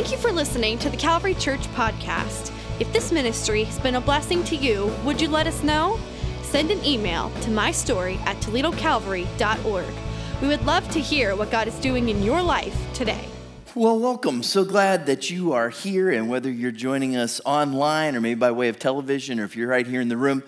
Thank you for listening to the Calvary Church podcast. If this ministry has been a blessing to you, would you let us know? Send an email to mystory at toledocalvary.org. We would love to hear what God is doing in your life today. Well, welcome. So glad that you are here, and whether you're joining us online or maybe by way of television or if you're right here in the room,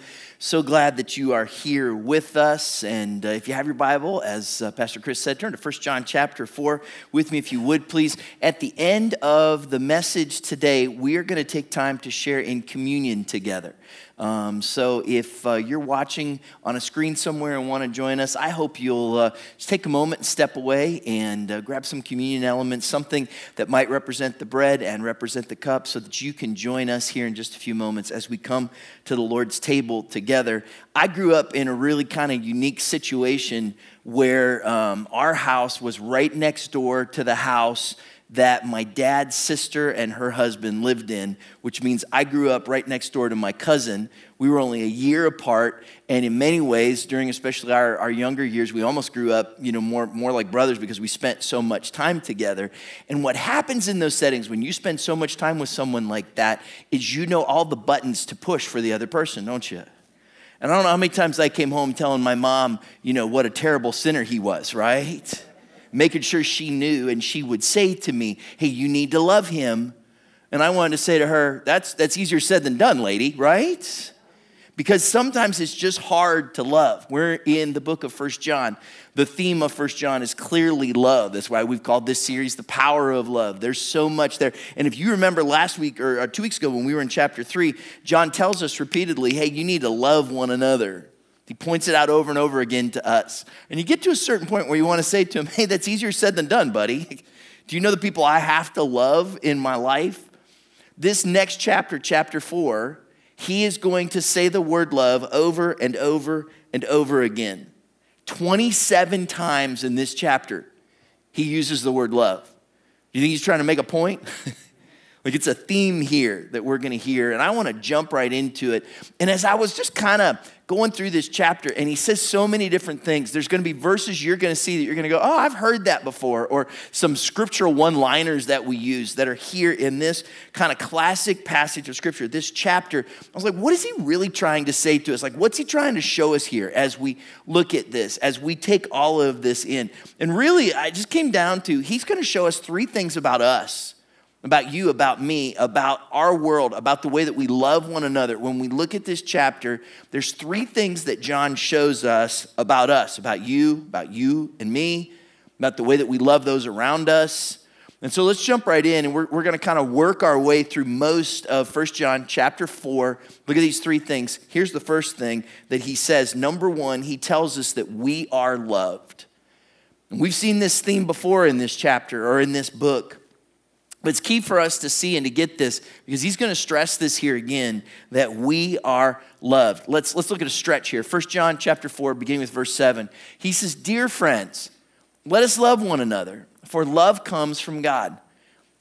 so glad that you are here with us. And uh, if you have your Bible, as uh, Pastor Chris said, turn to 1 John chapter 4 with me, if you would, please. At the end of the message today, we are going to take time to share in communion together. Um, so if uh, you're watching on a screen somewhere and want to join us, I hope you'll uh, just take a moment and step away and uh, grab some communion elements, something that might represent the bread and represent the cup, so that you can join us here in just a few moments as we come to the Lord's table together. I grew up in a really kind of unique situation where um, our house was right next door to the house that my dad's sister and her husband lived in, which means I grew up right next door to my cousin. We were only a year apart, and in many ways, during especially our, our younger years, we almost grew up, you know, more, more like brothers because we spent so much time together. And what happens in those settings when you spend so much time with someone like that is you know all the buttons to push for the other person, don't you? And I don't know how many times I came home telling my mom, you know, what a terrible sinner he was, right? making sure she knew, and she would say to me, Hey, you need to love him. And I wanted to say to her, That's, that's easier said than done, lady, right? Because sometimes it's just hard to love. We're in the book of First John. The theme of First John is clearly love. That's why we've called this series The Power of Love. There's so much there. And if you remember last week or, two weeks ago when we were in chapter three, John tells us repeatedly, hey, you need to love one another. He points it out over and over again to us. And you get to a certain point where you want to say to him, hey, that's easier said than done, buddy. Do you know the people I have to love in my life? This next chapter, chapter four, he is going to say the word love over and over and over again. 27 times in this chapter, he uses the word love. Do you think he's trying to make a point? Like it's a theme here that we're going to hear, and I want to jump right into it. And as I was just kind of going through this chapter, and he says so many different things, there's going to be verses you're going to see that you're going to go, Oh, I've heard that before, or some scriptural one liners that we use that are here in this kind of classic passage of scripture, this chapter. I was like, What is he really trying to say to us? Like, what's he trying to show us here as we look at this, as we take all of this in? And really, I just came down to he's going to show us three things about us about you, about me, about our world, about the way that we love one another. When we look at this chapter, there's three things that John shows us about us, about you, about you and me, about the way that we love those around us. And so let's jump right in and we're, we're going to kind of work our way through most of First John chapter 4. Look at these three things. Here's the first thing that he says. Number one, he tells us that we are loved. And we've seen this theme before in this chapter or in this book. But it's key for us to see and to get this because he's going to stress this here again that we are loved. Let's, let's look at a stretch here. 1 John chapter 4, beginning with verse 7. He says, Dear friends, let us love one another, for love comes from God.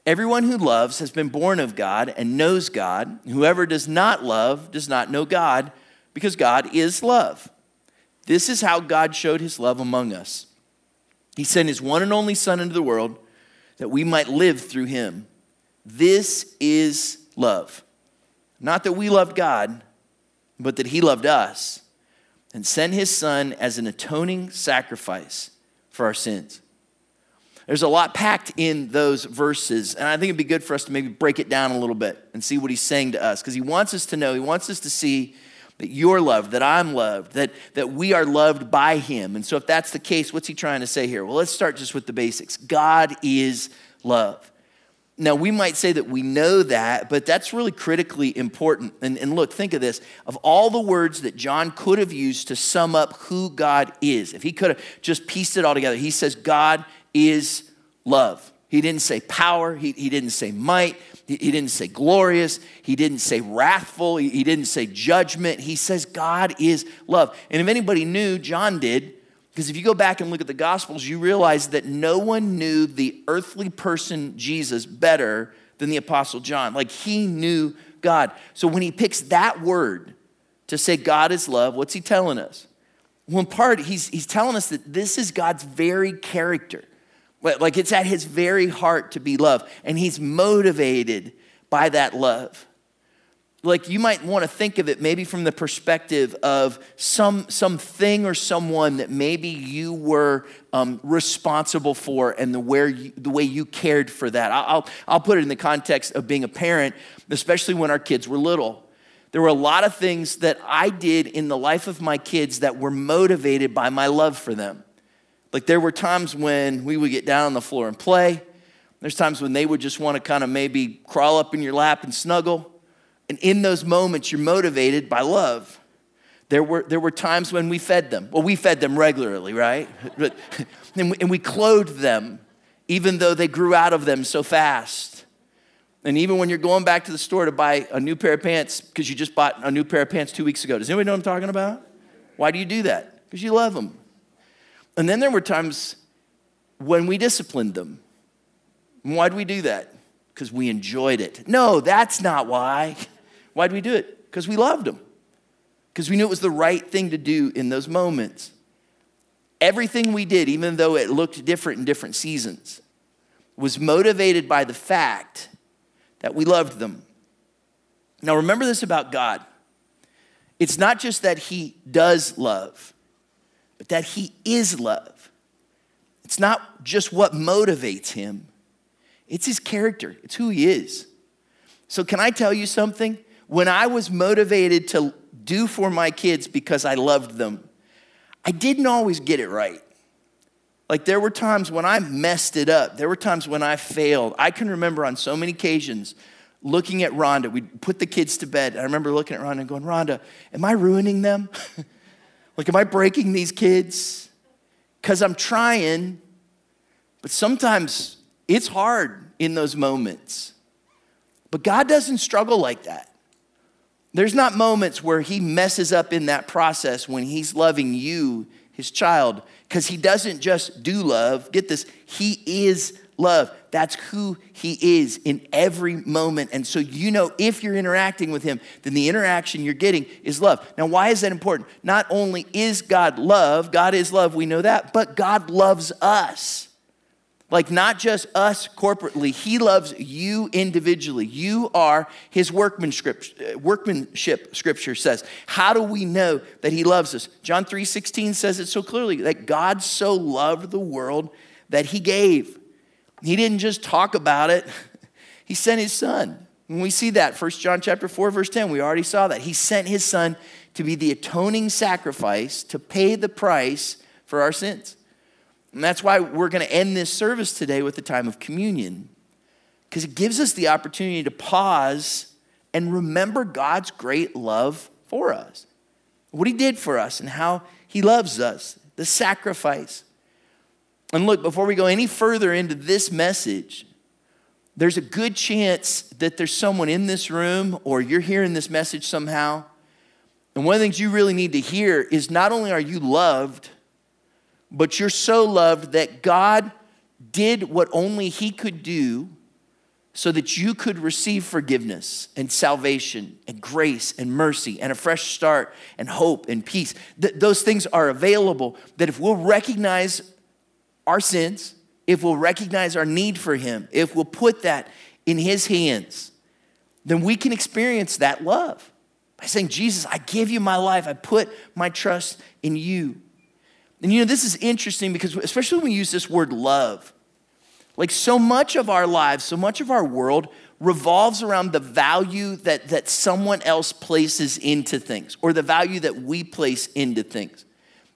Everyone who loves has been born of God and knows God. Whoever does not love does not know God, because God is love. This is how God showed his love among us. He sent his one and only Son into the world that we might live through him. This is love. Not that we loved God, but that he loved us and sent his son as an atoning sacrifice for our sins. There's a lot packed in those verses, and I think it'd be good for us to maybe break it down a little bit and see what he's saying to us because he wants us to know, he wants us to see that you're loved, that I'm loved, that, that we are loved by Him. And so, if that's the case, what's He trying to say here? Well, let's start just with the basics God is love. Now, we might say that we know that, but that's really critically important. And, and look, think of this. Of all the words that John could have used to sum up who God is, if he could have just pieced it all together, he says, God is love. He didn't say power, he, he didn't say might, he, he didn't say glorious. He didn't say wrathful. He, he didn't say judgment. He says God is love. And if anybody knew, John did. Because if you go back and look at the Gospels, you realize that no one knew the earthly person, Jesus, better than the Apostle John. Like he knew God. So when he picks that word to say God is love, what's he telling us? Well, in part, he's, he's telling us that this is God's very character. Like it's at his very heart to be loved, and he's motivated by that love. Like you might want to think of it maybe from the perspective of some something or someone that maybe you were um, responsible for, and the where you, the way you cared for that. I'll I'll put it in the context of being a parent, especially when our kids were little. There were a lot of things that I did in the life of my kids that were motivated by my love for them. Like there were times when we would get down on the floor and play. There's times when they would just want to kind of maybe crawl up in your lap and snuggle. And in those moments, you're motivated by love. There were, there were times when we fed them. Well, we fed them regularly, right? But, and, we, and we clothed them, even though they grew out of them so fast. And even when you're going back to the store to buy a new pair of pants because you just bought a new pair of pants two weeks ago, does anybody know what I'm talking about? Why do you do that? Because you love them. And then there were times when we disciplined them. And why did we do that? Because we enjoyed it. No, that's not why. Why did we do it? Because we loved them. Because we knew it was the right thing to do in those moments. Everything we did, even though it looked different in different seasons, was motivated by the fact that we loved them. Now, remember this about God it's not just that He does love, but that He is love. It's not just what motivates Him, it's His character, it's who He is. So, can I tell you something? When I was motivated to do for my kids because I loved them, I didn't always get it right. Like there were times when I messed it up. There were times when I failed. I can remember on so many occasions looking at Rhonda. We'd put the kids to bed. I remember looking at Rhonda and going, Rhonda, am I ruining them? Like, am I breaking these kids? Because I'm trying, but sometimes it's hard in those moments. But God doesn't struggle like that. There's not moments where He messes up in that process when He's loving you, His child, because He doesn't just do love. Get this, He is love. That's who he is in every moment. And so you know if you're interacting with him, then the interaction you're getting is love. Now, why is that important? Not only is God love, God is love, we know that, but God loves us. Like, not just us corporately, He loves you individually. You are His workmanship, uh, workmanship, Scripture says. How do we know that He loves us? John 3 16 says it so clearly that God so loved the world that He gave. He didn't just talk about it, he sent his son. And we see that, 1 John chapter 4, verse 10, we already saw that. He sent his son to be the atoning sacrifice, to pay the price for our sins. And that's why we're going to end this service today with the time of communion, because it gives us the opportunity to pause and remember God's great love for us, what he did for us, and how he loves us, the sacrifice. And look, before we go any further into this message, there's a good chance that there's someone in this room or you're hearing this message somehow. And one of the things you really need to hear is not only are you loved, but you're so loved that God did what only He could do so that you could receive forgiveness and salvation and grace and mercy and a fresh start and hope and peace. Th- those things are available that if we'll recognize our sins, if we'll recognize our need for Him, if we'll put that in His hands, then we can experience that love by saying, Jesus, I give you my life. I put my trust in you. And you know, this is interesting because, especially when we use this word love, like so much of our lives, so much of our world revolves around the value that, that someone else places into things or the value that we place into things.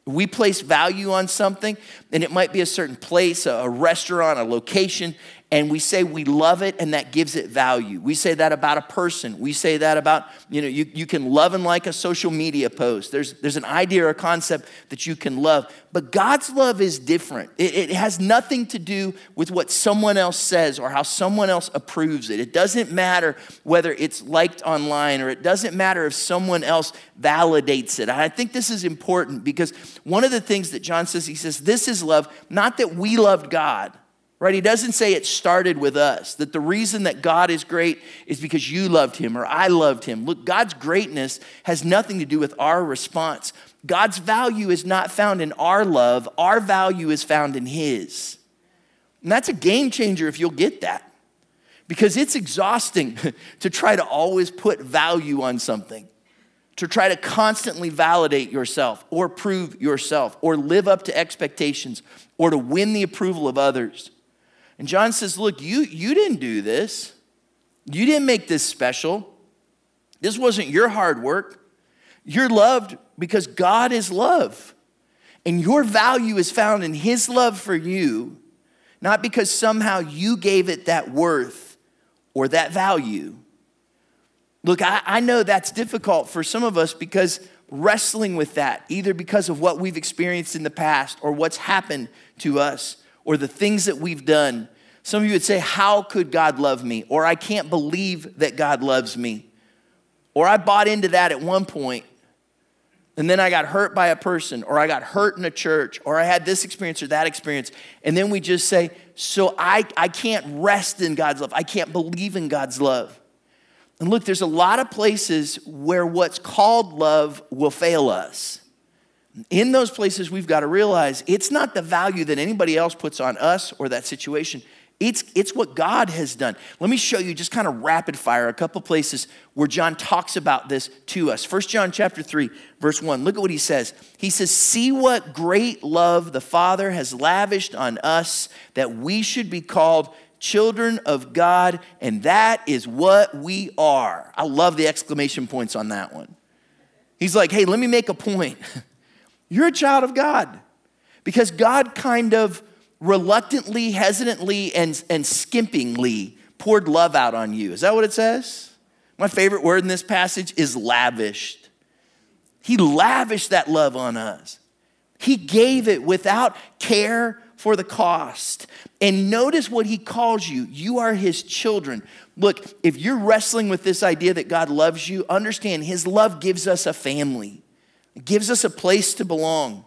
We place value on something, and it might be a certain place, a restaurant, a location, and we say we love it and that gives it value. We say that about a person. We say that about, you know, you, you can love and like a social media post. There's, there's an idea or a concept that you can love. But God's love is different. It, it has nothing to do with what someone else says or how someone else approves it. It doesn't matter whether it's liked online or it doesn't matter if someone else validates it. And I think this is important because one of the things that John says, he says, this is love, not that we loved God Right? He doesn't say it started with us, that the reason that God is great is because you loved him or I loved him. Look, God's greatness has nothing to do with our response. God's value is not found in our love, our value is found in his. And that's a game changer if you'll get that. Because it's exhausting to try to always put value on something, to try to constantly validate yourself or prove yourself or live up to expectations or to win the approval of others. And John says, Look, you, you didn't do this. You didn't make this special. This wasn't your hard work. You're loved because God is love. And your value is found in His love for you, not because somehow you gave it that worth or that value. Look, I, I know that's difficult for some of us because wrestling with that, either because of what we've experienced in the past or what's happened to us or the things that we've done. Some of you would say, How could God love me? Or I can't believe that God loves me. Or I bought into that at one point and then I got hurt by a person, or I got hurt in a church, or I had this experience or that experience. And then we just say, So I, I can't rest in God's love. I can't believe in God's love. And look, there's a lot of places where what's called love will fail us. In those places, we've got to realize it's not the value that anybody else puts on us or that situation. It's, it's what God has done. Let me show you just kind of rapid fire a couple places where John talks about this to us. First John chapter 3, verse 1. Look at what he says. He says, See what great love the Father has lavished on us that we should be called children of God, and that is what we are. I love the exclamation points on that one. He's like, Hey, let me make a point. You're a child of God because God kind of reluctantly, hesitantly, and, and skimpingly poured love out on you. Is that what it says? My favorite word in this passage is lavished. He lavished that love on us. He gave it without care for the cost. And notice what he calls you. You are his children. Look, if you're wrestling with this idea that God loves you, understand his love gives us a family, it gives us a place to belong,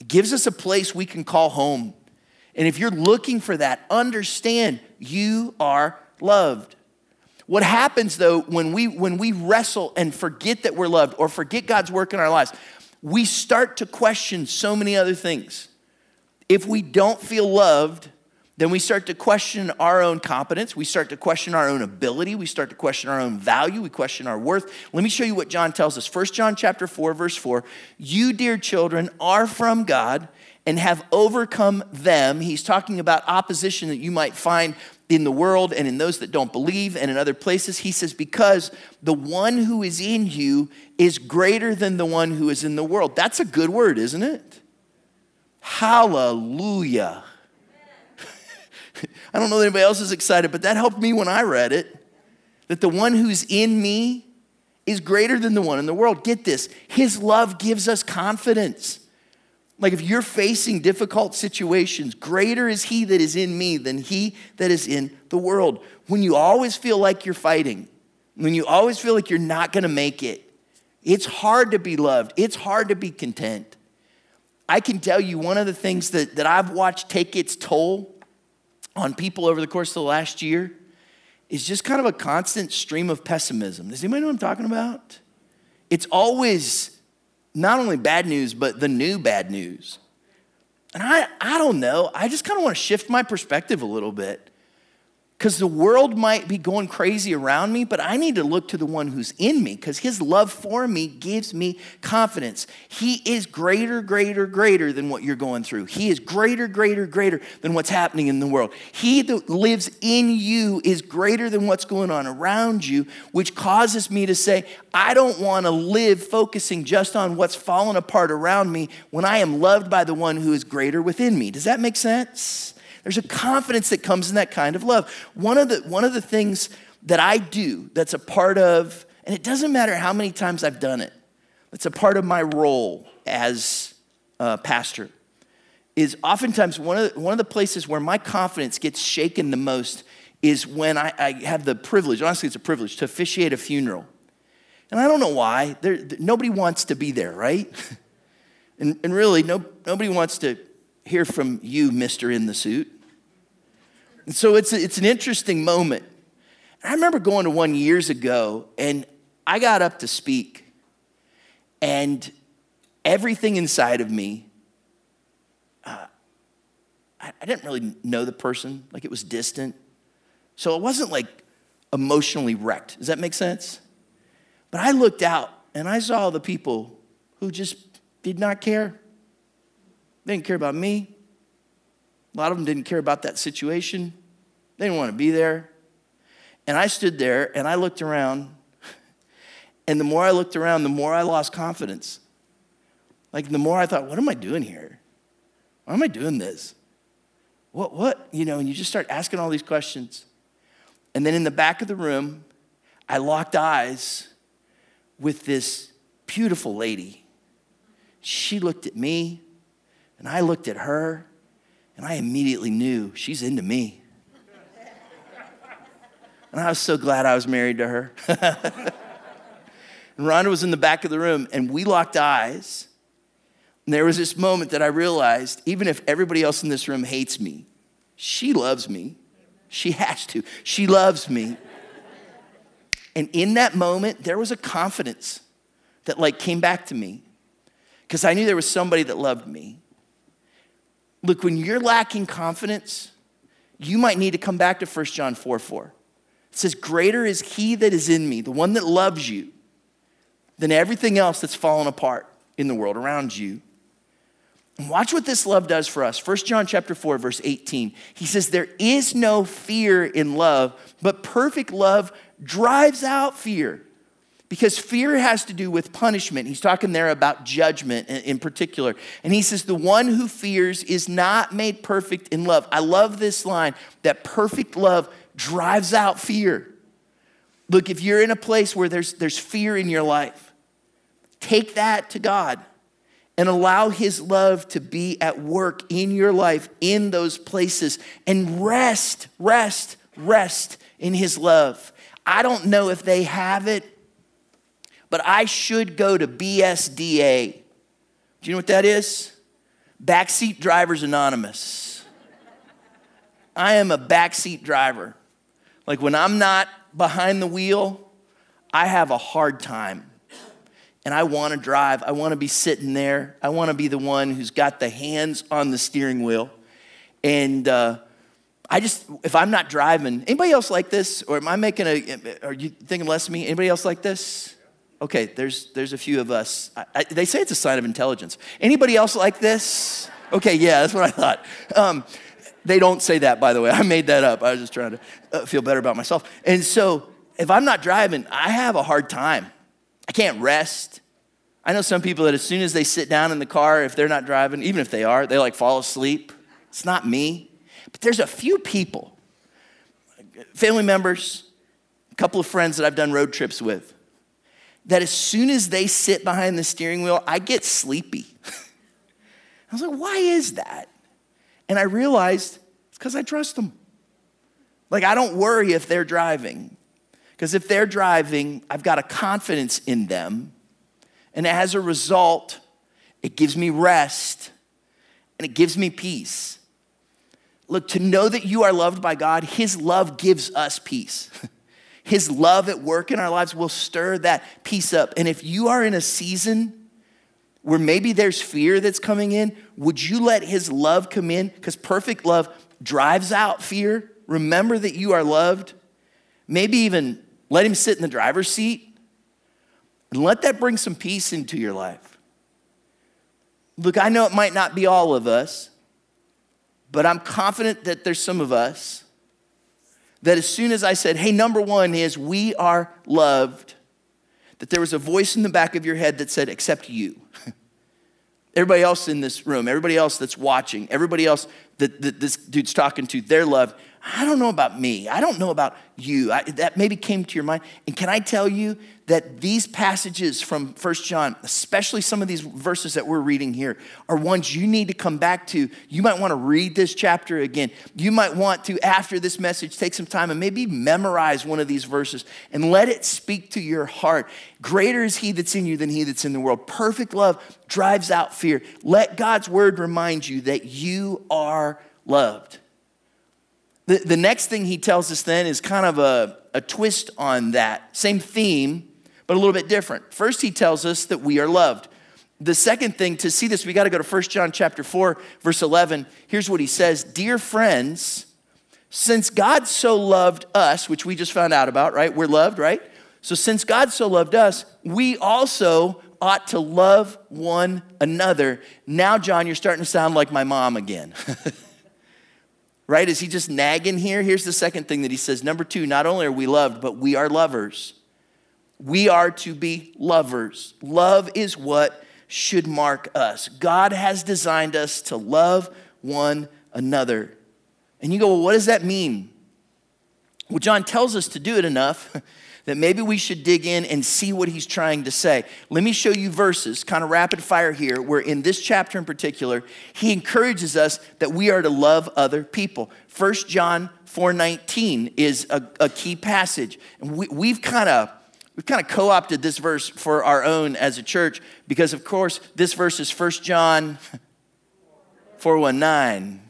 it gives us a place we can call home. And if you're looking for that, understand you are loved. What happens though when we when we wrestle and forget that we're loved or forget God's work in our lives, we start to question so many other things. If we don't feel loved, then we start to question our own competence. We start to question our own ability. We start to question our own value. We question our worth. Let me show you what John tells us. 1 John chapter 4, verse 4. You, dear children, are from God and have overcome them. He's talking about opposition that you might find in the world and in those that don't believe and in other places. He says, Because the one who is in you is greater than the one who is in the world. That's a good word, isn't it? Hallelujah. I don't know that anybody else is excited, but that helped me when I read it. That the one who's in me is greater than the one in the world. Get this, his love gives us confidence. Like if you're facing difficult situations, greater is he that is in me than he that is in the world. When you always feel like you're fighting, when you always feel like you're not gonna make it, it's hard to be loved, it's hard to be content. I can tell you one of the things that, that I've watched take its toll on people over the course of the last year is just kind of a constant stream of pessimism. Does anybody know what I'm talking about? It's always not only bad news, but the new bad news. And I, I don't know, I just kind of want to shift my perspective a little bit because the world might be going crazy around me, but I need to look to the one who's in me because his love for me gives me confidence. He is greater, greater, greater than what you're going through. He is greater, greater, greater than what's happening in the world. He that lives in you is greater than what's going on around you, which causes me to say, I don't want to live focusing just on what's fallen apart around me when I am loved by the one who is greater within me. Does that make sense? There's a confidence that comes in that kind of love. One of the, one of the things that I do that's a part of, and it doesn't matter how many times I've done it, it's a part of my role as a pastor, is oftentimes one of the, one of the places where my confidence gets shaken the most is when I, I have the privilege, honestly, it's a privilege, to officiate a funeral. And I don't know why. There, nobody wants to be there, right? and, and really, no, nobody wants to hear from you, Mr. in the suit. And so it's, it's an interesting moment. I remember going to one years ago, and I got up to speak, and everything inside of me, uh, I, I didn't really know the person, like it was distant. So it wasn't like emotionally wrecked. Does that make sense? But I looked out and I saw the people who just did not care. They didn't care about me. A lot of them didn't care about that situation. They didn't want to be there. And I stood there and I looked around. And the more I looked around, the more I lost confidence. Like the more I thought, what am I doing here? Why am I doing this? What, what? You know, and you just start asking all these questions. And then in the back of the room, I locked eyes with this beautiful lady. She looked at me, and I looked at her, and I immediately knew she's into me. And I was so glad I was married to her. and Rhonda was in the back of the room, and we locked eyes. And there was this moment that I realized even if everybody else in this room hates me, she loves me. She has to. She loves me. And in that moment, there was a confidence that like came back to me because I knew there was somebody that loved me. Look, when you're lacking confidence, you might need to come back to 1 John 4 4. It says, Greater is he that is in me, the one that loves you, than everything else that's fallen apart in the world around you. And watch what this love does for us. 1 John chapter 4 verse 18. He says there is no fear in love, but perfect love drives out fear. Because fear has to do with punishment. He's talking there about judgment in particular. And he says, The one who fears is not made perfect in love. I love this line that perfect love drives out fear. Look, if you're in a place where there's, there's fear in your life, take that to God and allow His love to be at work in your life in those places and rest, rest, rest in His love. I don't know if they have it, but I should go to BSDA. Do you know what that is? Backseat Drivers Anonymous. I am a backseat driver. Like when I'm not behind the wheel, I have a hard time and I want to drive. I want to be sitting there. I want to be the one who's got the hands on the steering wheel. And uh, I just, if I'm not driving, anybody else like this? Or am I making a, are you thinking less of me? Anybody else like this? Okay, there's, there's a few of us. I, I, they say it's a sign of intelligence. Anybody else like this? Okay, yeah, that's what I thought. Um, they don't say that, by the way. I made that up. I was just trying to uh, feel better about myself. And so, if I'm not driving, I have a hard time I can't rest. I know some people that as soon as they sit down in the car, if they're not driving, even if they are, they like fall asleep. It's not me. But there's a few people, family members, a couple of friends that I've done road trips with, that as soon as they sit behind the steering wheel, I get sleepy. I was like, why is that? And I realized it's because I trust them. Like, I don't worry if they're driving. Because if they're driving, I've got a confidence in them. And as a result, it gives me rest and it gives me peace. Look, to know that you are loved by God, His love gives us peace. His love at work in our lives will stir that peace up. And if you are in a season where maybe there's fear that's coming in, would you let His love come in? Because perfect love drives out fear. Remember that you are loved. Maybe even let him sit in the driver's seat and let that bring some peace into your life. Look, I know it might not be all of us, but I'm confident that there's some of us that as soon as I said, hey, number one is we are loved, that there was a voice in the back of your head that said, except you. everybody else in this room, everybody else that's watching, everybody else that, that this dude's talking to, they're loved. I don't know about me. I don't know about you. I, that maybe came to your mind. And can I tell you that these passages from First John, especially some of these verses that we're reading here, are ones you need to come back to. You might want to read this chapter again. You might want to, after this message, take some time and maybe memorize one of these verses and let it speak to your heart. Greater is he that's in you than he that's in the world. Perfect love drives out fear. Let God's word remind you that you are loved. The, the next thing he tells us then is kind of a, a twist on that. Same theme, but a little bit different. First, he tells us that we are loved. the second thing to see this, we got to go to 1 John chapter 4, verse 11. Here's what he says Dear friends, since God so loved us, which we just found out about, right? We're loved, right? So since God so loved us, we also ought to love one another. Now, John, you're starting to sound like my mom again. right? Is he just nagging here? Here's the second thing that he says. Number two, not only are we loved, but we are lovers. We are to be lovers. Love is what should mark us. God has designed us to love one another. And you go, well, what does that mean? Well, John tells us to do it enough that maybe we should dig in and see what he's trying to say. Let me show you verses, kind of rapid fire here, where in this chapter in particular, he encourages us that we are to love other people. 1 John 4:19 is a, a key passage. And we, we've kind of We've kind of co opted this verse for our own as a church because, of course, this verse is 1 John 419.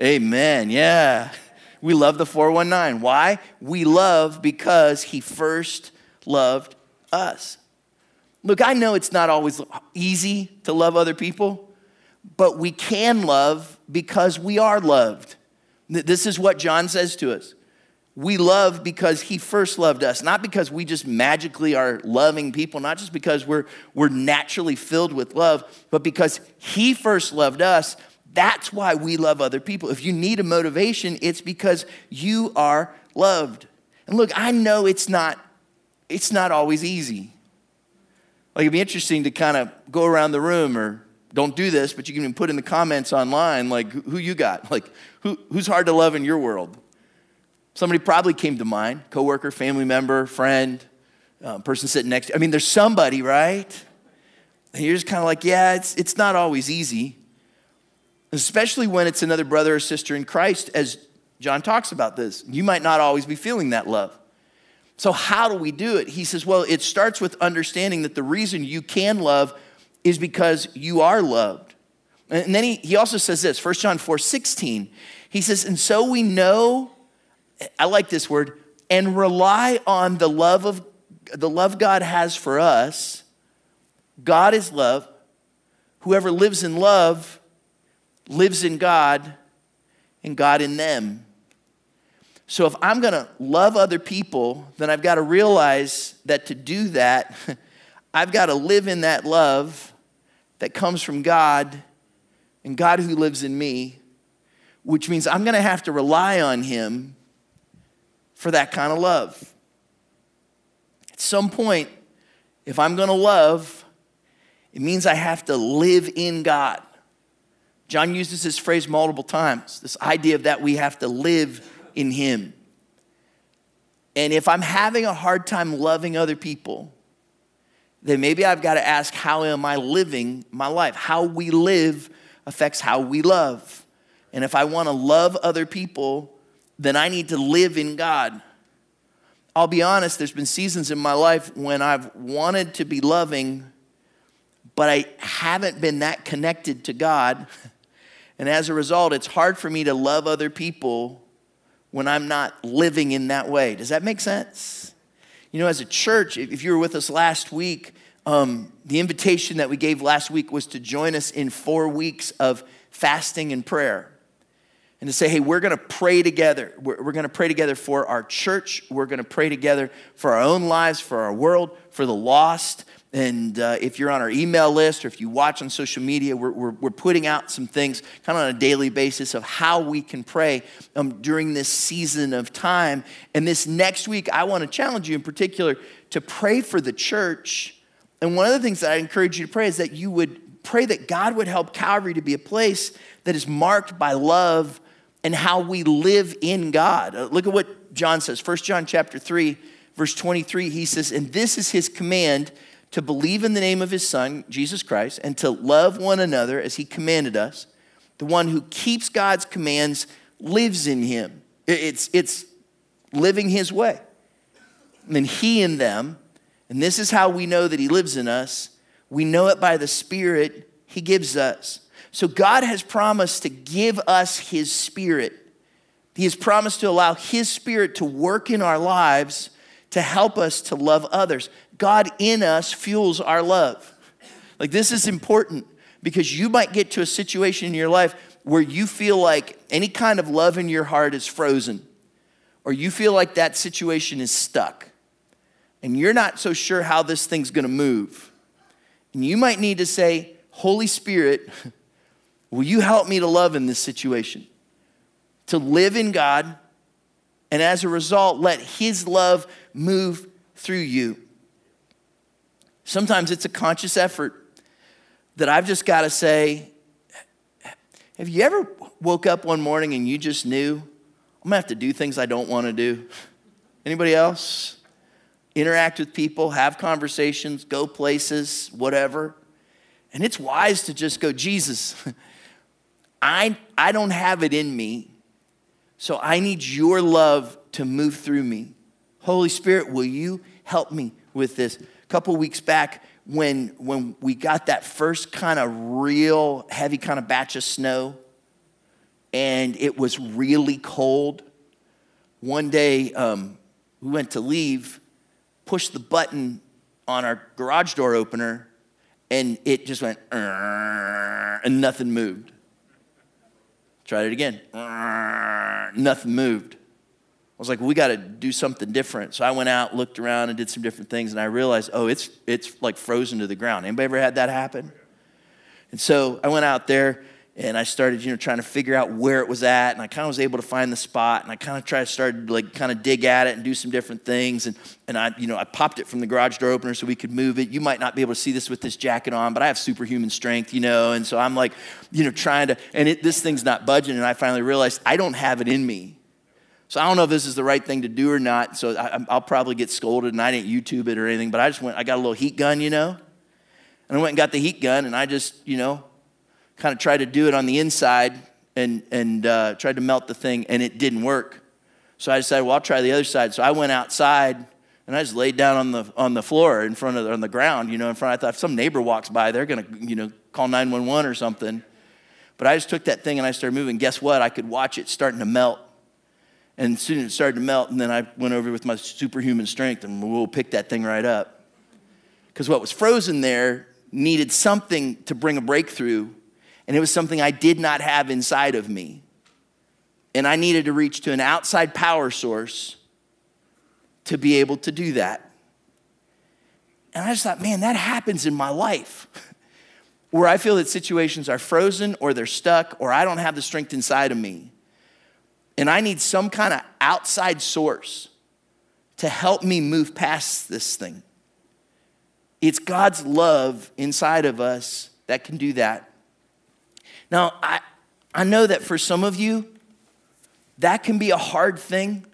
Amen. Yeah. We love the 419. Why? We love because he first loved us. Look, I know it's not always easy to love other people, but we can love because we are loved. This is what John says to us. We love because he first loved us, not because we just magically are loving people, not just because we're, we're naturally filled with love, but because he first loved us. That's why we love other people. If you need a motivation, it's because you are loved. And look, I know it's not, it's not always easy. Like it'd be interesting to kind of go around the room or don't do this, but you can even put in the comments online, like who you got, like who, who's hard to love in your world. Somebody probably came to mind coworker, family member, friend, uh, person sitting next to you. I mean, there's somebody, right? And you're just kind of like, yeah, it's, it's not always easy, especially when it's another brother or sister in Christ, as John talks about this. You might not always be feeling that love. So, how do we do it? He says, well, it starts with understanding that the reason you can love is because you are loved. And then he, he also says this, 1 John 4 16. He says, and so we know I like this word, and rely on the love of the love God has for us. God is love. Whoever lives in love lives in God and God in them. So if I'm going to love other people, then I've got to realize that to do that, I've got to live in that love that comes from God and God who lives in me, which means I'm going to have to rely on Him for that kind of love. At some point, if I'm going to love, it means I have to live in God. John uses this phrase multiple times this idea of that we have to live in Him. And if I'm having a hard time loving other people, then maybe I've got to ask, how am I living my life? How we live affects how we love. And if I want to love other people, then I need to live in God. I'll be honest, there's been seasons in my life when I've wanted to be loving, but I haven't been that connected to God. And as a result, it's hard for me to love other people when I'm not living in that way. Does that make sense? You know, as a church, if you were with us last week, um, the invitation that we gave last week was to join us in four weeks of fasting and prayer and to say, hey, we're going to pray together. We're, we're going to pray together for our church. We're going to pray together for our own lives, for our world, for the lost. And uh, if you're on our email list or if you watch on social media, we're, we're, we're putting out some things kind of on a daily basis of how we can pray um, during this season of time. And this next week, I want to challenge you in particular to pray for the church. And one of the things that I encourage you to pray is that you would pray that God would help Calvary to be a place that is marked by love and how we live in God. Uh, look at what John says. 1 John chapter 3, verse 23, he says, "And this is his command to believe in the name of his son, Jesus Christ, and to love one another as he commanded us. The one who keeps God's commands lives in him." It's it's living his way. And then he in them, and this is how we know that he lives in us. We know it by the spirit he gives us. So God has promised to give us His Spirit. He has promised to allow His Spirit to work in our lives to help us to love others. God in us fuels our love. Like, this is important because you might get to a situation in your life where you feel like any kind of love in your heart is frozen, or you feel like that situation is stuck, and you're not so sure how this thing's gonna move. And you might need to say, Holy Spirit, will you help me to love in this situation? To live in God, and as a result, let His love move through you. Sometimes it's a conscious effort that I've just got to say, have you ever woke up one morning and you just knew I'm gonna have to do things I don't want to do? Anybody else? Interact with people, have conversations, go places, whatever. And it's wise to just go, Jesus, I, I don't have it in me, so I need your love to move through me. Holy Spirit, will you help me with this? A couple weeks back, when, when we got that first kind of real heavy kind of batch of snow and it was really cold, one day um, we went to leave, pushed the button on our garage door opener, and it just went, and nothing moved. Tried it again, nothing moved. I was like, we got to do something different. So I went out, looked around, and did some different things, and I realized, oh, it's it's like frozen to the ground. Anybody ever had that happen? And so I went out there and I started, you know, trying to figure out where it was at, and I kind of was able to find the spot, and I kind of tried to start like kind of dig at it and do some different things, and and I, you know, I popped it from the garage door opener so we could move it. You might not be able to see this with this jacket on, but I have superhuman strength, you know, and so I'm like, you know, trying to, and it, this thing's not budging, and I finally realized I don't have it in me so I don't know if this is the right thing to do or not. So I, will probably get scolded, and I didn't YouTube it or anything. But I just went. I got a little heat gun, you know, and I went and got the heat gun, and I just, you know, kind of tried to do it on the inside and and uh, tried to melt the thing, and it didn't work. So I decided, well, I'll try the other side. So I went outside and I just laid down on the on the floor in front of on the ground, you know, in front. I thought if some neighbor walks by, they're gonna, you know, call 911 or something. But I just took that thing and I started moving. Guess what? I could watch it starting to melt. And soon it started to melt, and then I went over with my superhuman strength and we'll pick that thing right up. Because what was frozen there needed something to bring a breakthrough, and it was something I did not have inside of me. And I needed to reach to an outside power source to be able to do that. And I just thought, man, that happens in my life. Where I feel that situations are frozen or they're stuck or I don't have the strength inside of me and I need some kind of outside source to help me move past this thing. It's God's love inside of us that can do that. Now, I, I know that for some of you, that can be a hard thing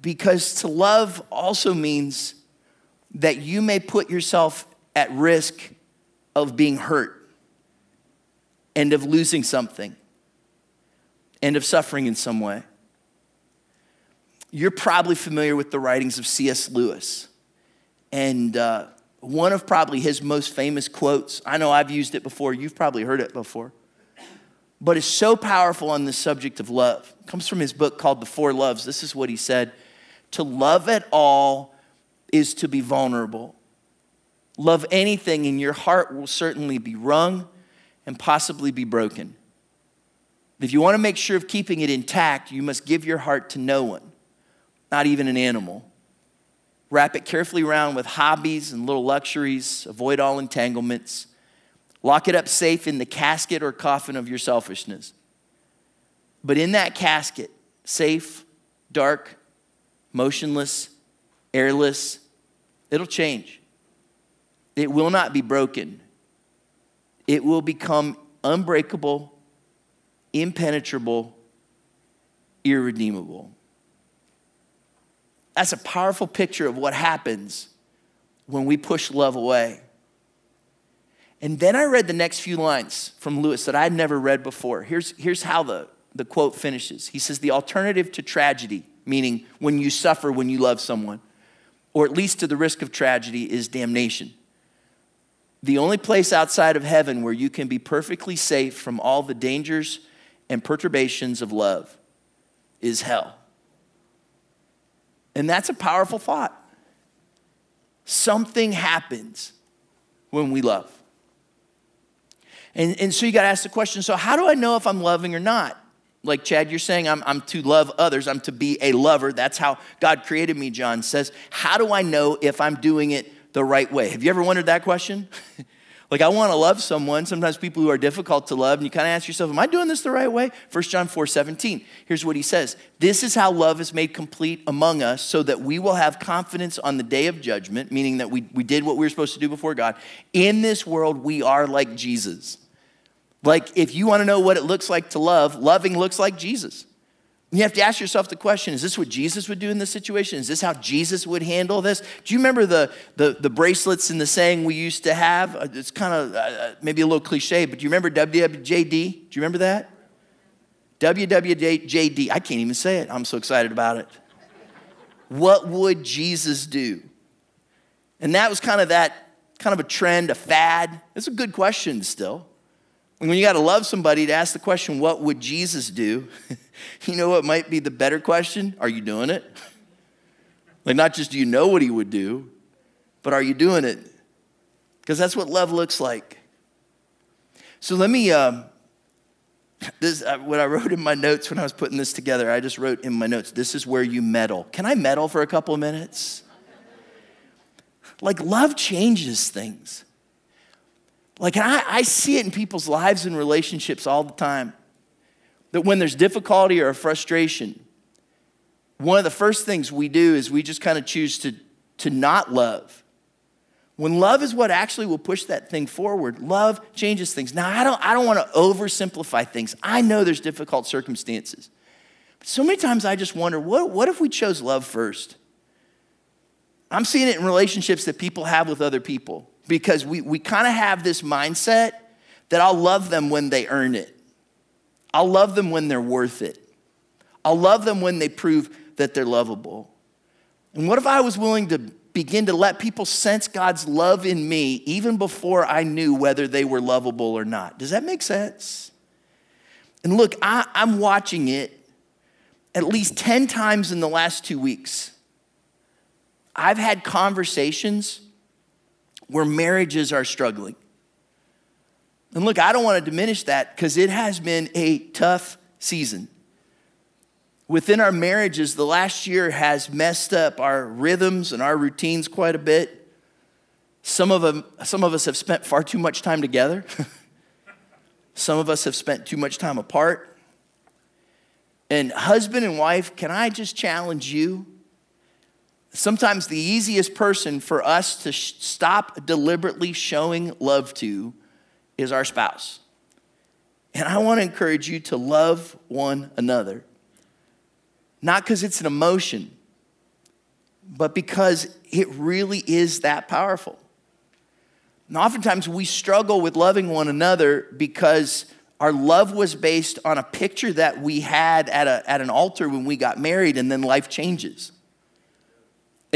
because to love also means that you may put yourself at risk of being hurt and of losing something and of suffering in some way. You're probably familiar with the writings of C.S. Lewis. And uh, one of probably his most famous quotes, I know I've used it before, you've probably heard it before, but it's so powerful on the subject of love. It comes from his book called The Four Loves. This is what he said To love at all is to be vulnerable. Love anything, and your heart will certainly be wrung and possibly be broken. If you want to make sure of keeping it intact, you must give your heart to no one, not even an animal. Wrap it carefully around with hobbies and little luxuries. Avoid all entanglements. Lock it up safe in the casket or coffin of your selfishness. But in that casket, safe, dark, motionless, airless, it'll change. It will not be broken. It will become unbreakable impenetrable, irredeemable. That's a powerful picture of what happens when we push love away. And then I read the next few lines from Lewis that I'd never read before. Here's, here's how the, the quote finishes He says, The alternative to tragedy, meaning when you suffer when you love someone, or at least to the risk of tragedy, is damnation. The only place outside of heaven where you can be perfectly safe from all the dangers and perturbations of love is hell. And that's a powerful thought. Something happens when we love. And, and so you got to ask the question so, how do I know if I'm loving or not? Like Chad, you're saying I'm, I'm to love others, I'm to be a lover. That's how God created me, John says. How do I know if I'm doing it the right way? Have you ever wondered that question? Like, I want to love someone. Sometimes people who are difficult to love, and you kind of ask yourself, Am I doing this the right way? 1 John 4 17. Here's what he says This is how love is made complete among us, so that we will have confidence on the day of judgment, meaning that we, we did what we were supposed to do before God. In this world, we are like Jesus. Like, if you want to know what it looks like to love, loving looks like Jesus. You have to ask yourself the question is this what Jesus would do in this situation? Is this how Jesus would handle this? Do you remember the, the, the bracelets and the saying we used to have? Uh, it's kind of uh, uh, maybe a little cliche, but do you remember WWJD? Do you remember that? WWJD. I can't even say it. I'm so excited about it. What would Jesus do? And that was kind of that, kind of a trend, a fad. It's a good question still. When you got to love somebody to ask the question, what would Jesus do? you know what might be the better question? Are you doing it? like, not just do you know what he would do, but are you doing it? Because that's what love looks like. So let me, um, this, uh, what I wrote in my notes when I was putting this together, I just wrote in my notes, this is where you meddle. Can I meddle for a couple of minutes? Like, love changes things. Like, I, I see it in people's lives and relationships all the time. That when there's difficulty or frustration, one of the first things we do is we just kind of choose to, to not love. When love is what actually will push that thing forward, love changes things. Now, I don't, I don't want to oversimplify things. I know there's difficult circumstances. But so many times I just wonder what, what if we chose love first? I'm seeing it in relationships that people have with other people because we, we kind of have this mindset that I'll love them when they earn it. I'll love them when they're worth it. I'll love them when they prove that they're lovable. And what if I was willing to begin to let people sense God's love in me even before I knew whether they were lovable or not? Does that make sense? And look, I, am watching it at least 10 times in the last two weeks. I've had conversations where marriages are struggling. And look, I don't want to diminish that because it has been a tough season. Within our marriages, the last year has messed up our rhythms and our routines quite a bit. Some of, them, some of us have spent far too much time together. some of us have spent too much time apart. And husband and wife, can I just challenge you? Sometimes the easiest person for us to sh- stop deliberately showing love to is our spouse. And I want to encourage you to love one another. Not because it's an emotion, but because it really is that powerful. And oftentimes we struggle with loving one another because our love was based on a picture that we had at, a, at an altar when we got married, and then life changes.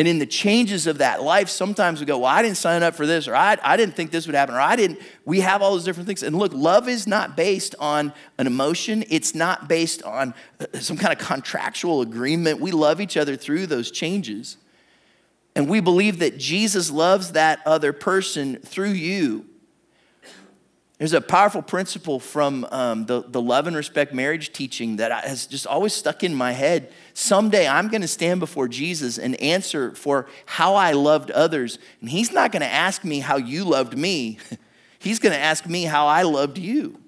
And in the changes of that life, sometimes we go, Well, I didn't sign up for this, or I, I didn't think this would happen, or I didn't. We have all those different things. And look, love is not based on an emotion, it's not based on uh, some kind of contractual agreement. We love each other through those changes. And we believe that Jesus loves that other person through you. There's a powerful principle from um, the, the love and respect marriage teaching that has just always stuck in my head. Someday I'm going to stand before Jesus and answer for how I loved others. And He's not going to ask me how you loved me, He's going to ask me how I loved you.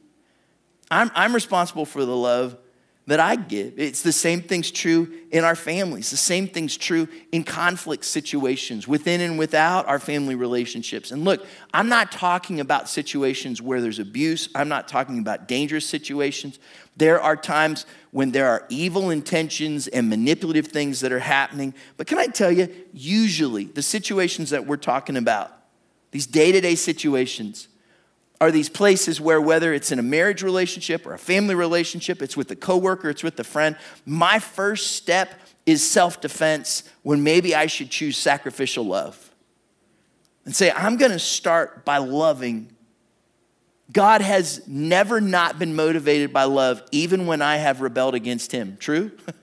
I'm, I'm responsible for the love that I give. It's the same thing's true in our families. The same thing's true in conflict situations, within and without our family relationships. And look, I'm not talking about situations where there's abuse. I'm not talking about dangerous situations. There are times when there are evil intentions and manipulative things that are happening. But can I tell you, usually the situations that we're talking about, these day to day situations, are these places where whether it's in a marriage relationship or a family relationship, it's with a coworker, it's with a friend, my first step is self-defense when maybe I should choose sacrificial love. And say, I'm gonna start by loving. God has never not been motivated by love, even when I have rebelled against him. True?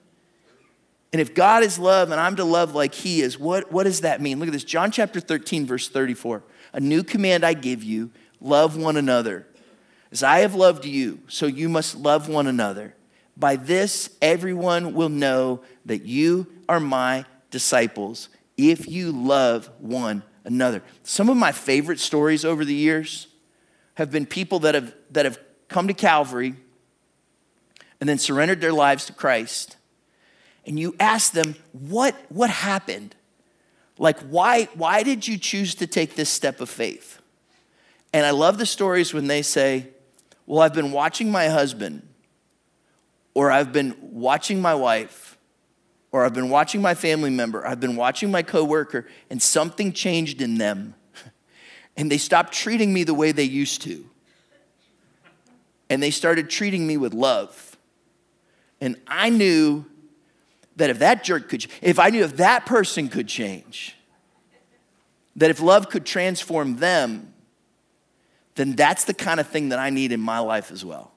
And if God is love and I'm to love like he is, what, what does that mean? Look at this John chapter 13, verse 34. A new command I give you love one another. As I have loved you, so you must love one another. By this, everyone will know that you are my disciples if you love one another. Some of my favorite stories over the years have been people that have, that have come to Calvary and then surrendered their lives to Christ. And you ask them, what, what happened? Like, why, why did you choose to take this step of faith? And I love the stories when they say, Well, I've been watching my husband, or I've been watching my wife, or I've been watching my family member, I've been watching my coworker, and something changed in them. And they stopped treating me the way they used to. And they started treating me with love. And I knew that if that jerk could, if I knew if that person could change, that if love could transform them, then that's the kind of thing that I need in my life as well.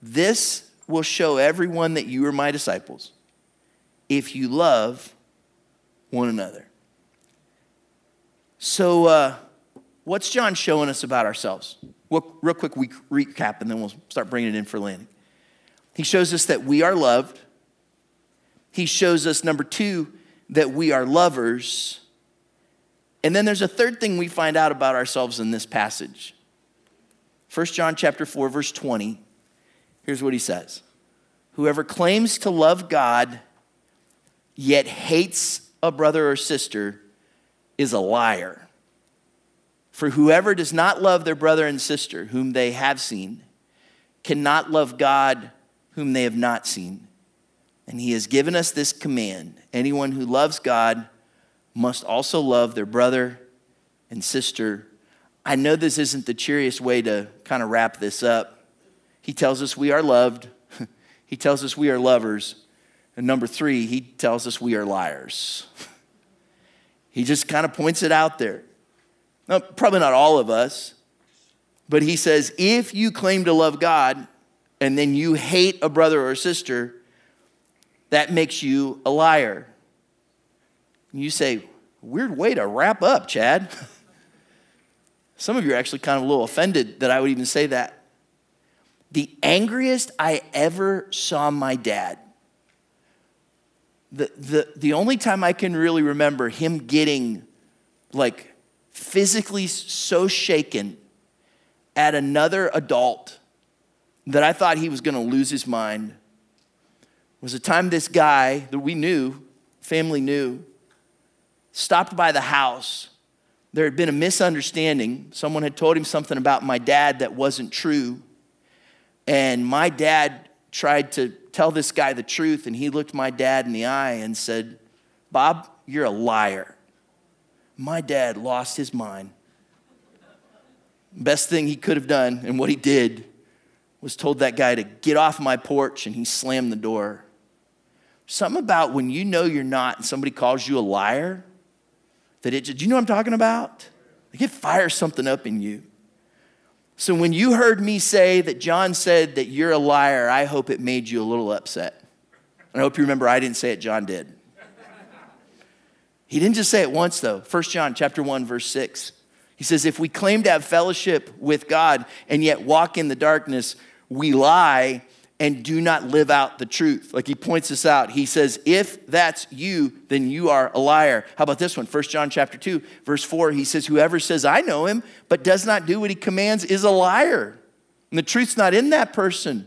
This will show everyone that you are my disciples if you love one another. So, uh, what's John showing us about ourselves? Well, real quick we recap and then we'll start bringing it in for landing. He shows us that we are loved. He shows us, number two, that we are lovers. And then there's a third thing we find out about ourselves in this passage. 1 John chapter 4 verse 20. Here's what he says. Whoever claims to love God yet hates a brother or sister is a liar. For whoever does not love their brother and sister whom they have seen cannot love God whom they have not seen. And he has given us this command anyone who loves God must also love their brother and sister. I know this isn't the cheeriest way to kind of wrap this up. He tells us we are loved, he tells us we are lovers. And number three, he tells us we are liars. he just kind of points it out there. Now, probably not all of us, but he says if you claim to love God and then you hate a brother or sister, that makes you a liar. You say, weird way to wrap up, Chad. Some of you are actually kind of a little offended that I would even say that. The angriest I ever saw my dad, the, the, the only time I can really remember him getting like physically so shaken at another adult that I thought he was going to lose his mind was a time this guy that we knew, family knew, stopped by the house. There had been a misunderstanding. Someone had told him something about my dad that wasn't true. And my dad tried to tell this guy the truth, and he looked my dad in the eye and said, Bob, you're a liar. My dad lost his mind. Best thing he could have done, and what he did, was told that guy to get off my porch, and he slammed the door. Something about when you know you're not and somebody calls you a liar, that it, do you know what I'm talking about? Like it fires something up in you. So when you heard me say that John said that you're a liar, I hope it made you a little upset. And I hope you remember I didn't say it, John did. He didn't just say it once though. 1 John chapter 1 verse 6. He says if we claim to have fellowship with God and yet walk in the darkness, we lie and do not live out the truth. Like he points this out. He says, if that's you, then you are a liar. How about this one? 1 John chapter 2, verse 4, he says, Whoever says, I know him, but does not do what he commands is a liar. And the truth's not in that person.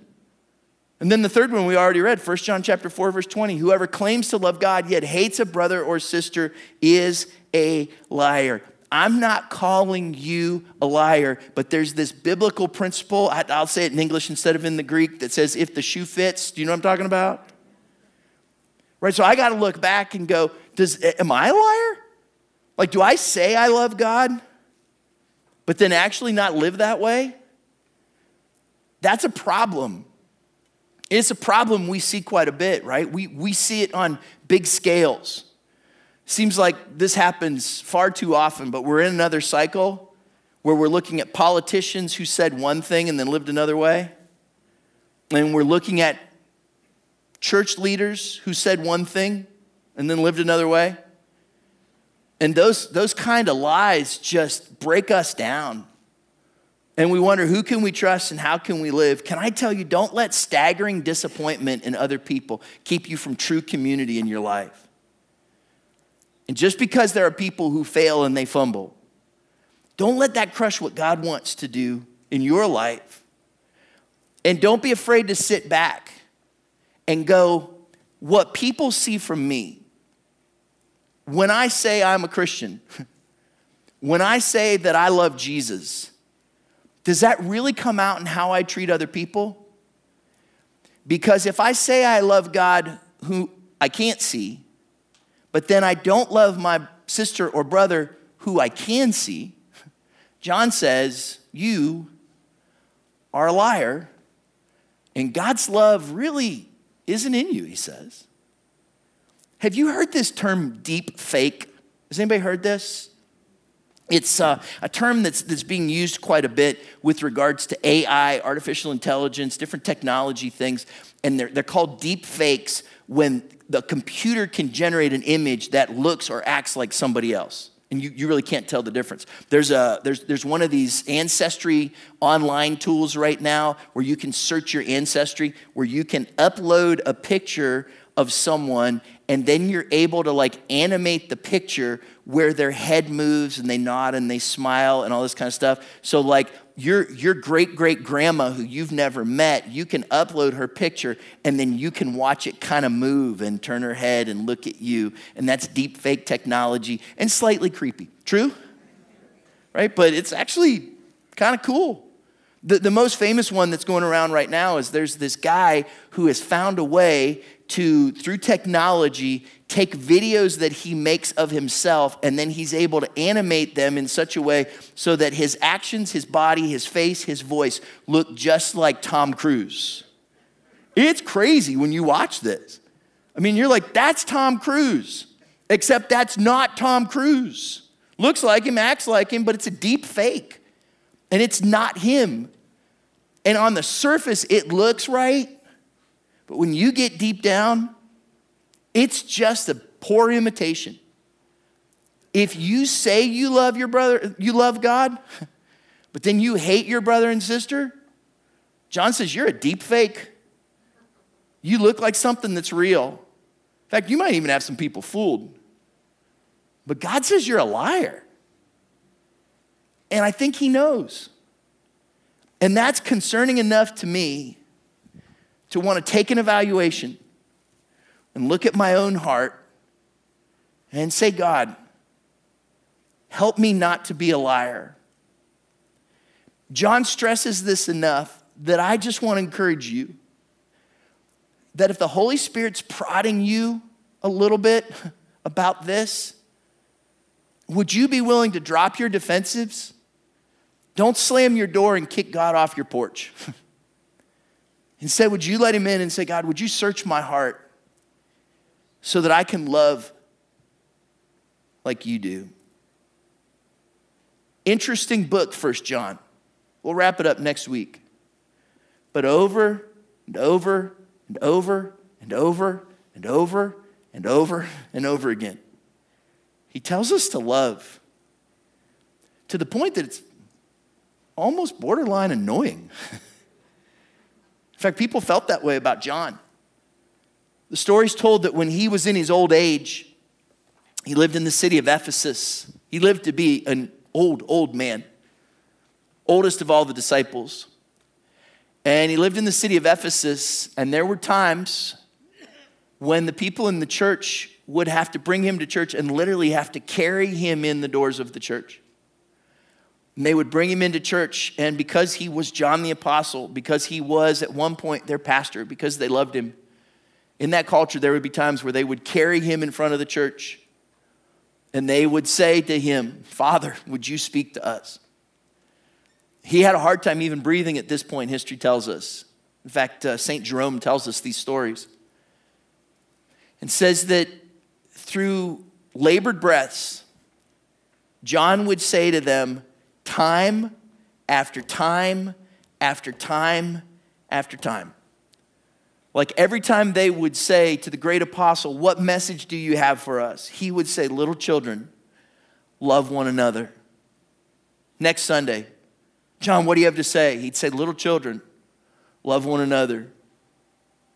And then the third one we already read, 1 John chapter 4, verse 20. Whoever claims to love God yet hates a brother or sister is a liar. I'm not calling you a liar, but there's this biblical principle. I'll say it in English instead of in the Greek that says, if the shoe fits. Do you know what I'm talking about? Right? So I got to look back and go, does, am I a liar? Like, do I say I love God, but then actually not live that way? That's a problem. It's a problem we see quite a bit, right? We, we see it on big scales. Seems like this happens far too often, but we're in another cycle where we're looking at politicians who said one thing and then lived another way. And we're looking at church leaders who said one thing and then lived another way. And those, those kind of lies just break us down. And we wonder who can we trust and how can we live? Can I tell you, don't let staggering disappointment in other people keep you from true community in your life. And just because there are people who fail and they fumble, don't let that crush what God wants to do in your life. And don't be afraid to sit back and go, what people see from me, when I say I'm a Christian, when I say that I love Jesus, does that really come out in how I treat other people? Because if I say I love God who I can't see, but then I don't love my sister or brother who I can see, John says, You are a liar, and God's love really isn't in you, he says. Have you heard this term deep fake? Has anybody heard this? It's uh, a term that's, that's being used quite a bit with regards to AI, artificial intelligence, different technology things, and they're, they're called deep fakes when the computer can generate an image that looks or acts like somebody else and you, you really can't tell the difference. There's, a, there's, there's one of these ancestry online tools right now where you can search your ancestry, where you can upload a picture of someone and then you're able to like animate the picture where their head moves and they nod and they smile and all this kind of stuff. So like your your great great grandma who you've never met, you can upload her picture and then you can watch it kind of move and turn her head and look at you. And that's deep fake technology and slightly creepy. True? Right? But it's actually kind of cool. The, the most famous one that's going around right now is there's this guy who has found a way to, through technology, take videos that he makes of himself and then he's able to animate them in such a way so that his actions, his body, his face, his voice look just like Tom Cruise. It's crazy when you watch this. I mean, you're like, that's Tom Cruise, except that's not Tom Cruise. Looks like him, acts like him, but it's a deep fake. And it's not him. And on the surface, it looks right, but when you get deep down, it's just a poor imitation. If you say you love your brother, you love God, but then you hate your brother and sister, John says you're a deep fake. You look like something that's real. In fact, you might even have some people fooled. But God says you're a liar. And I think He knows. And that's concerning enough to me to want to take an evaluation and look at my own heart and say, God, help me not to be a liar. John stresses this enough that I just want to encourage you that if the Holy Spirit's prodding you a little bit about this, would you be willing to drop your defensives? Don't slam your door and kick God off your porch. Instead, would you let him in and say, God, would you search my heart so that I can love like you do? Interesting book, First John. We'll wrap it up next week. But over and over and over and over and over and over and over again, he tells us to love to the point that it's almost borderline annoying. In fact, people felt that way about John. The story's told that when he was in his old age, he lived in the city of Ephesus. He lived to be an old, old man, oldest of all the disciples. And he lived in the city of Ephesus, and there were times when the people in the church would have to bring him to church and literally have to carry him in the doors of the church. And they would bring him into church, and because he was John the Apostle, because he was at one point their pastor, because they loved him, in that culture, there would be times where they would carry him in front of the church and they would say to him, Father, would you speak to us? He had a hard time even breathing at this point, history tells us. In fact, uh, St. Jerome tells us these stories and says that through labored breaths, John would say to them, time after time after time after time. Like every time they would say to the great apostle, What message do you have for us? He would say, Little children, love one another. Next Sunday, John, what do you have to say? He'd say, Little children, love one another.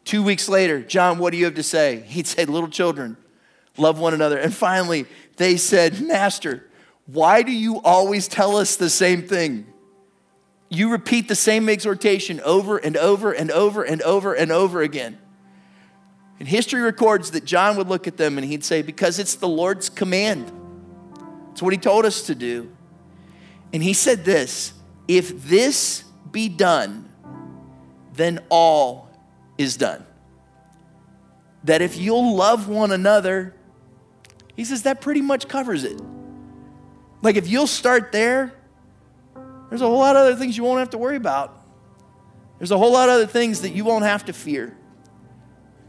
Two weeks later, John, what do you have to say? He'd say, Little children, love one another. And finally, they said, Master, why do you always tell us the same thing? You repeat the same exhortation over and over and over and over and over again. And history records that John would look at them and he'd say, Because it's the Lord's command. It's what he told us to do. And he said this if this be done, then all is done. That if you'll love one another, he says that pretty much covers it. Like if you'll start there, there's a whole lot of other things you won't have to worry about. There's a whole lot of other things that you won't have to fear.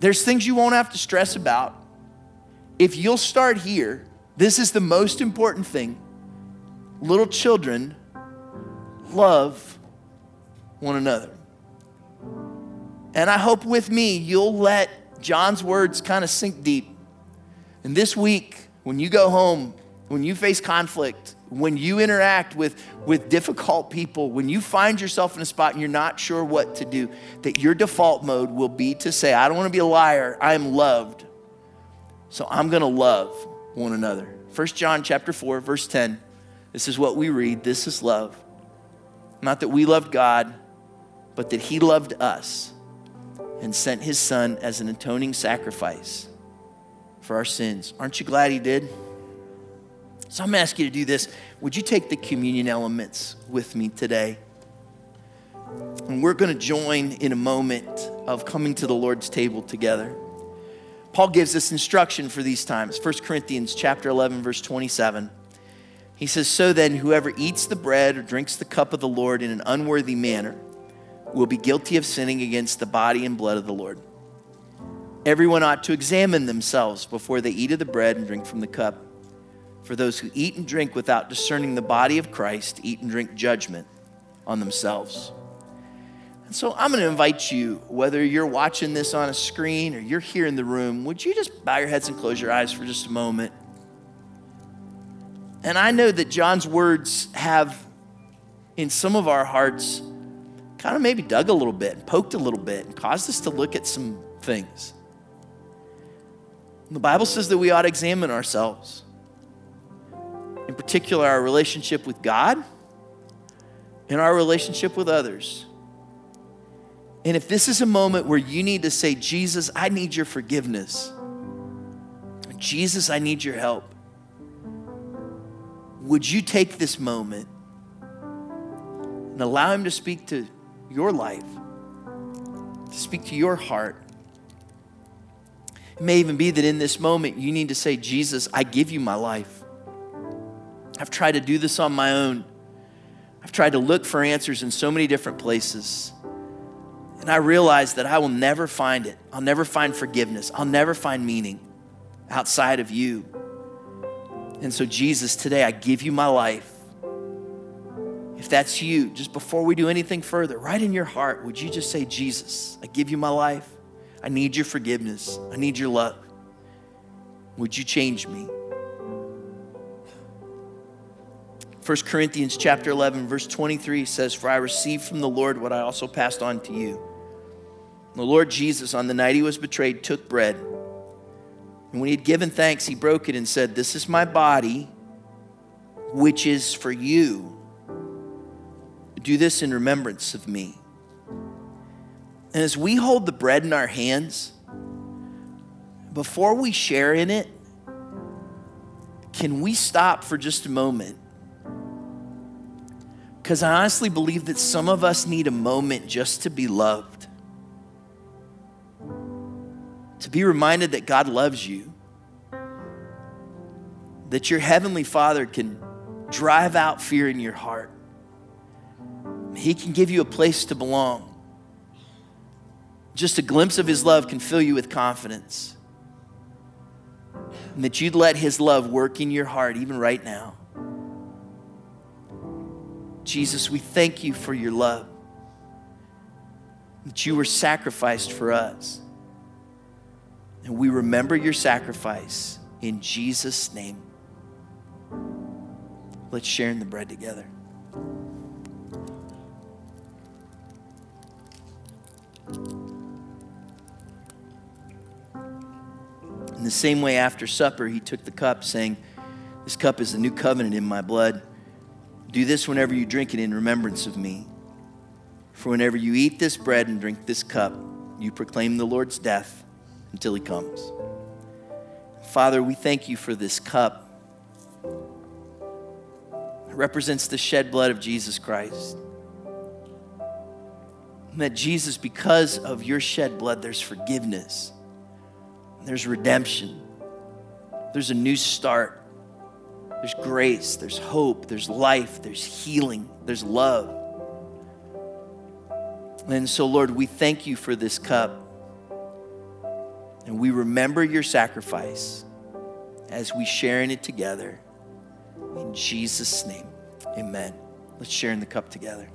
There's things you won't have to stress about. If you'll start here, this is the most important thing. Little children love one another. And I hope with me you'll let John's words kind of sink deep. And this week, when you go home, when you face conflict, when you interact with, with difficult people, when you find yourself in a spot and you're not sure what to do, that your default mode will be to say, I don't want to be a liar, I am loved. So I'm going to love one another. 1 John chapter 4, verse 10. This is what we read. This is love. Not that we loved God, but that He loved us and sent His Son as an atoning sacrifice for our sins. Aren't you glad He did? So I'm going to ask you to do this. Would you take the communion elements with me today? And we're going to join in a moment of coming to the Lord's table together. Paul gives us instruction for these times. 1 Corinthians chapter 11 verse 27. He says, So then, whoever eats the bread or drinks the cup of the Lord in an unworthy manner will be guilty of sinning against the body and blood of the Lord. Everyone ought to examine themselves before they eat of the bread and drink from the cup. For those who eat and drink without discerning the body of Christ eat and drink judgment on themselves. And so I'm going to invite you, whether you're watching this on a screen or you're here in the room, would you just bow your heads and close your eyes for just a moment? And I know that John's words have, in some of our hearts, kind of maybe dug a little bit and poked a little bit and caused us to look at some things. The Bible says that we ought to examine ourselves, in particular, our relationship with God and our relationship with others. And if this is a moment where you need to say, Jesus, I need your forgiveness, Jesus, I need your help would you take this moment and allow Him to speak to your life, to speak to your heart? It may even be that in this moment you need to say, Jesus, I give you my life. I've tried to do this on my own. I've tried to look for answers in so many different places. And I realize that I will never find it. I'll never find forgiveness. I'll never find meaning outside of you. And so, Jesus, today I give you my life. If that's you, just before we do anything further, right in your heart, would you just say, Jesus, I give you my life. I need your forgiveness. I need your love. Would you change me? 1 Corinthians chapter 11 verse 23 says for I received from the Lord what I also passed on to you. The Lord Jesus on the night he was betrayed took bread and when he had given thanks, he broke it and said, This is my body, which is for you. Do this in remembrance of me. And as we hold the bread in our hands, before we share in it, can we stop for just a moment? Because I honestly believe that some of us need a moment just to be loved to be reminded that God loves you, that your heavenly Father can drive out fear in your heart. He can give you a place to belong. Just a glimpse of His love can fill you with confidence. And that you'd let His love work in your heart even right now. Jesus, we thank you for your love. that you were sacrificed for us. And we remember your sacrifice in Jesus' name. Let's share in the bread together. In the same way, after supper, he took the cup, saying, This cup is the new covenant in my blood. Do this whenever you drink it in remembrance of me. For whenever you eat this bread and drink this cup, you proclaim the Lord's death until he comes. Father, we thank you for this cup. It represents the shed blood of Jesus Christ. And that Jesus, because of your shed blood, there's forgiveness, there's redemption, there's a new start. There's grace, there's hope, there's life, there's healing, there's love. And so, Lord, we thank you for this cup. And we remember your sacrifice as we share in it together. In Jesus' name, amen. Let's share in the cup together.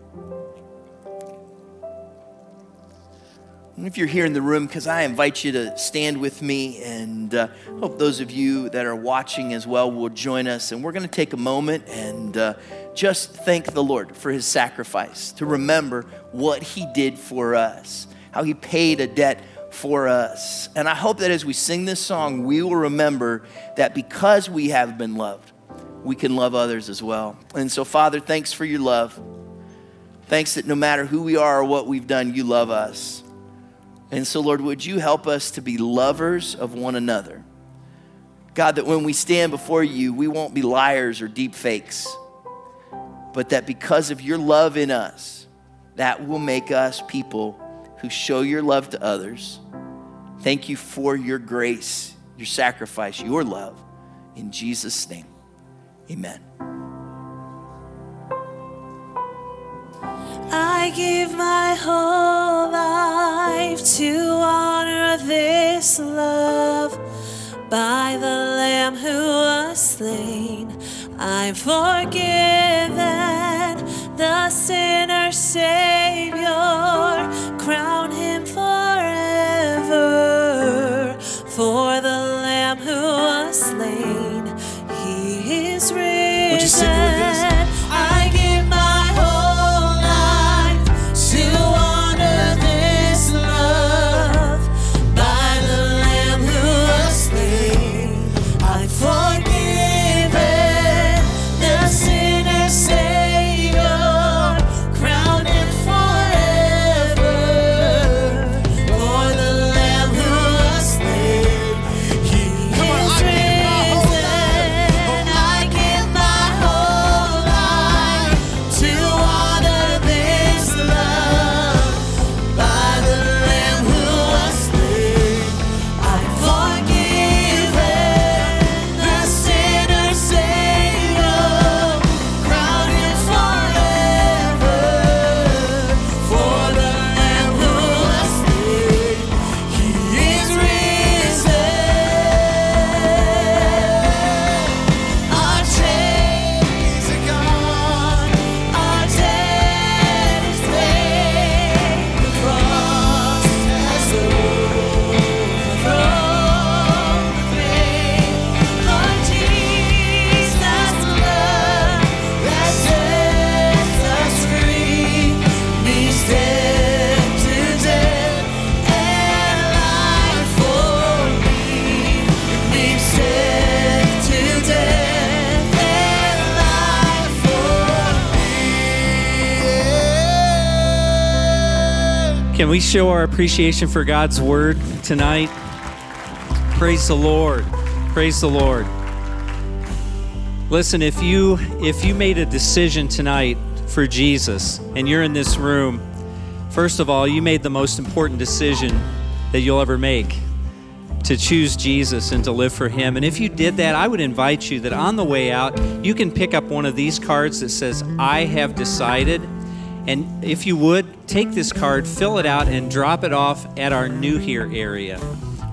If you're here in the room, because I invite you to stand with me, and uh, hope those of you that are watching as well will join us. And we're going to take a moment and uh, just thank the Lord for his sacrifice, to remember what he did for us, how he paid a debt for us. And I hope that as we sing this song, we will remember that because we have been loved, we can love others as well. And so, Father, thanks for your love. Thanks that no matter who we are or what we've done, you love us. And so, Lord, would you help us to be lovers of one another? God, that when we stand before you, we won't be liars or deep fakes, but that because of your love in us, that will make us people who show your love to others. Thank you for your grace, your sacrifice, your love. In Jesus' name, amen. I give my whole life to honor this love by the Lamb who was slain. I'm forgiven, the sinner Savior, crown him forever. For the Lamb who was slain, he is risen. We show our appreciation for God's word tonight? Praise the Lord. Praise the Lord. Listen, if you if you made a decision tonight for Jesus and you're in this room, first of all, you made the most important decision that you'll ever make to choose Jesus and to live for Him. And if you did that, I would invite you that on the way out, you can pick up one of these cards that says, I have decided. And if you would, take this card, fill it out, and drop it off at our New Here area.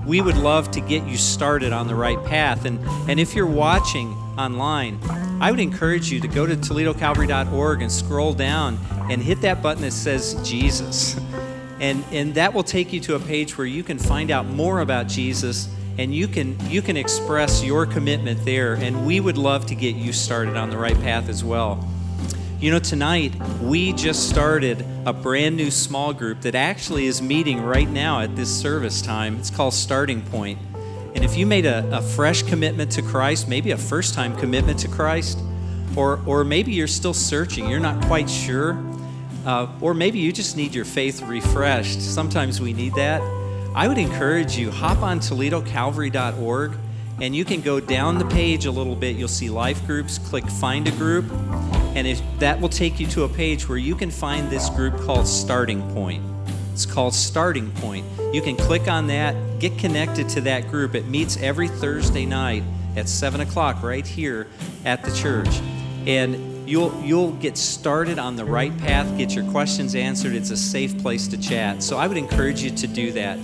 We would love to get you started on the right path. And, and if you're watching online, I would encourage you to go to ToledoCalvary.org and scroll down and hit that button that says Jesus. And, and that will take you to a page where you can find out more about Jesus and you can you can express your commitment there and we would love to get you started on the right path as well you know tonight we just started a brand new small group that actually is meeting right now at this service time it's called starting Point. and if you made a, a fresh commitment to christ maybe a first time commitment to christ or or maybe you're still searching you're not quite sure uh, or maybe you just need your faith refreshed sometimes we need that I would encourage you, hop on ToledoCalvary.org and you can go down the page a little bit. You'll see life groups, click find a group, and if, that will take you to a page where you can find this group called Starting Point. It's called Starting Point. You can click on that, get connected to that group. It meets every Thursday night at 7 o'clock right here at the church. And you'll, you'll get started on the right path, get your questions answered. It's a safe place to chat. So I would encourage you to do that.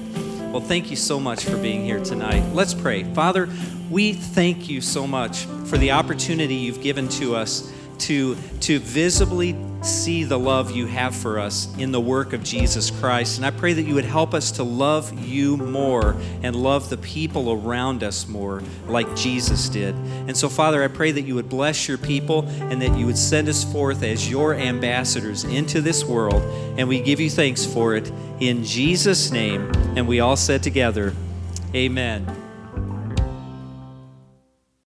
Well, thank you so much for being here tonight. Let's pray. Father, we thank you so much for the opportunity you've given to us to, to visibly see the love you have for us in the work of Jesus Christ. And I pray that you would help us to love you more and love the people around us more like Jesus did. And so, Father, I pray that you would bless your people and that you would send us forth as your ambassadors into this world. And we give you thanks for it in Jesus' name. And we all said together, Amen.